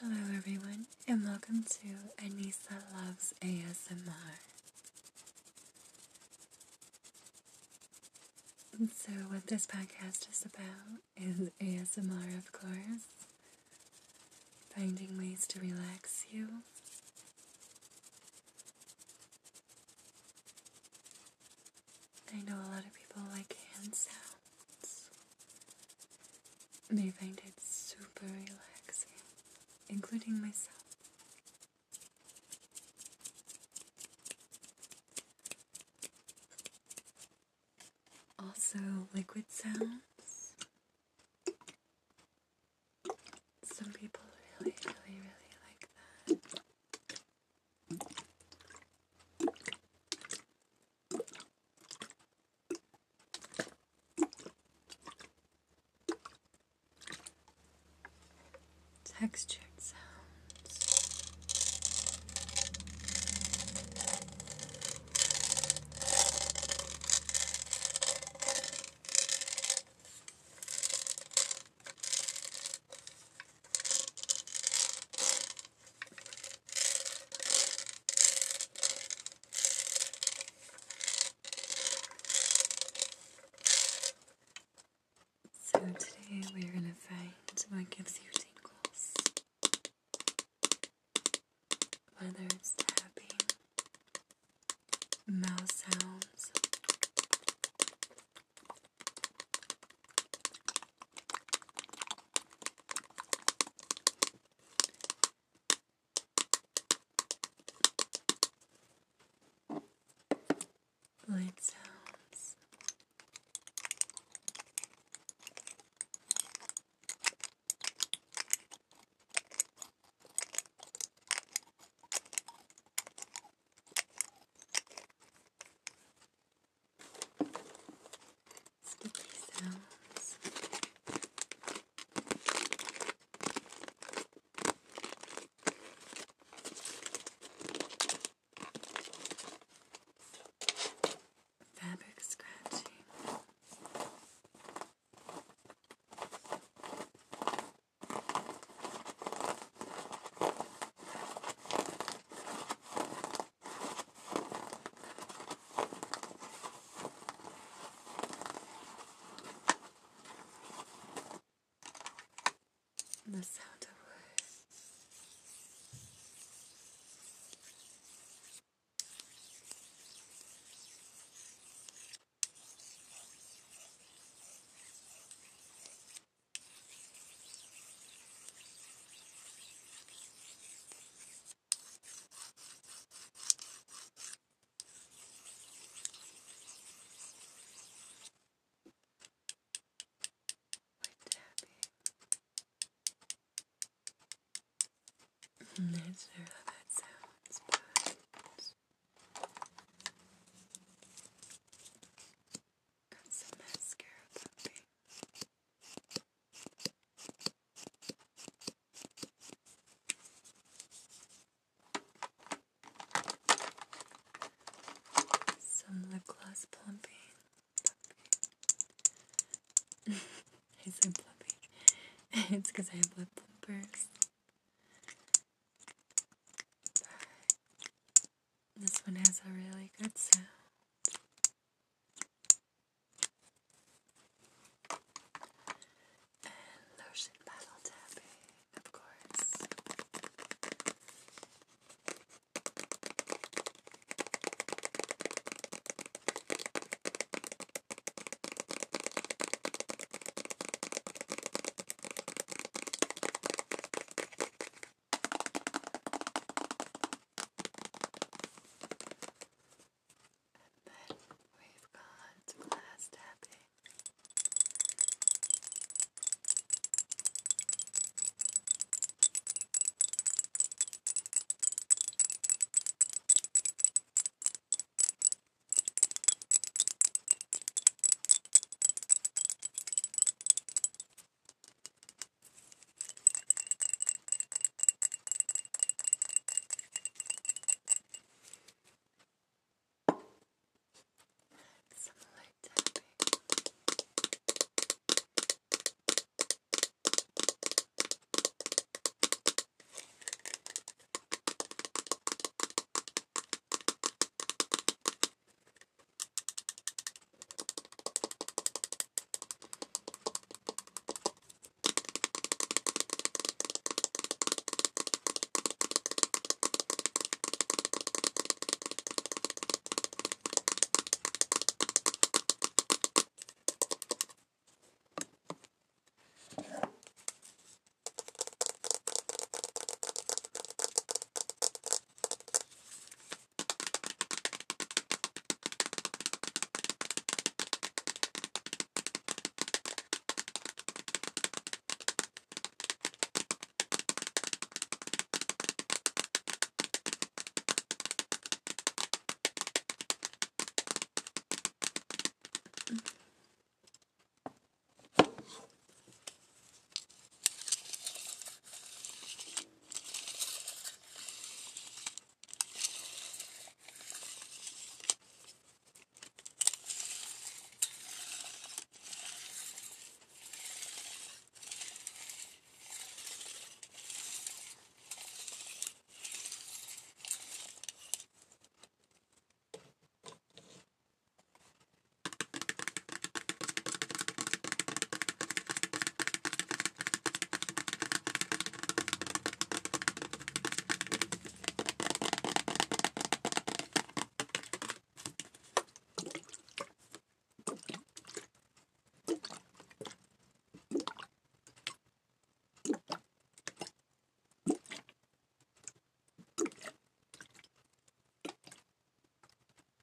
Hello, everyone, and welcome to Anissa Loves ASMR. So, what this podcast is about is ASMR, of course, finding ways to relax you. I know a lot of people like hand sounds. They find it super relaxing, including myself. Also, liquid sounds. Some people really, really, really like that. Textured sounds. So today we're gonna find Whether it's tapping, mouse sounds, lid sounds. Sticky sounds. Fabric scratching. The sound of wood. Wood tapping. That sounds, got some mascara. Some lip gloss plumping. it's because I have lip plumpers. This one has a really good sound.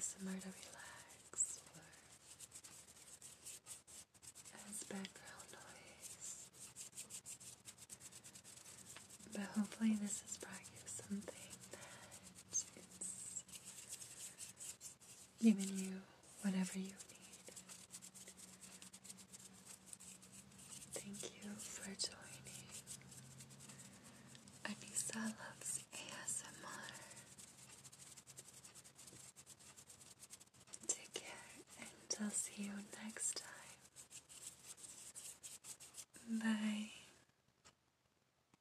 ASMR to relax or as background noise. But hopefully this has brought you something that is giving you whatever you need. Thank you for joining. Anissa loves ASMR. Take care, and I'll see you next time. Bye.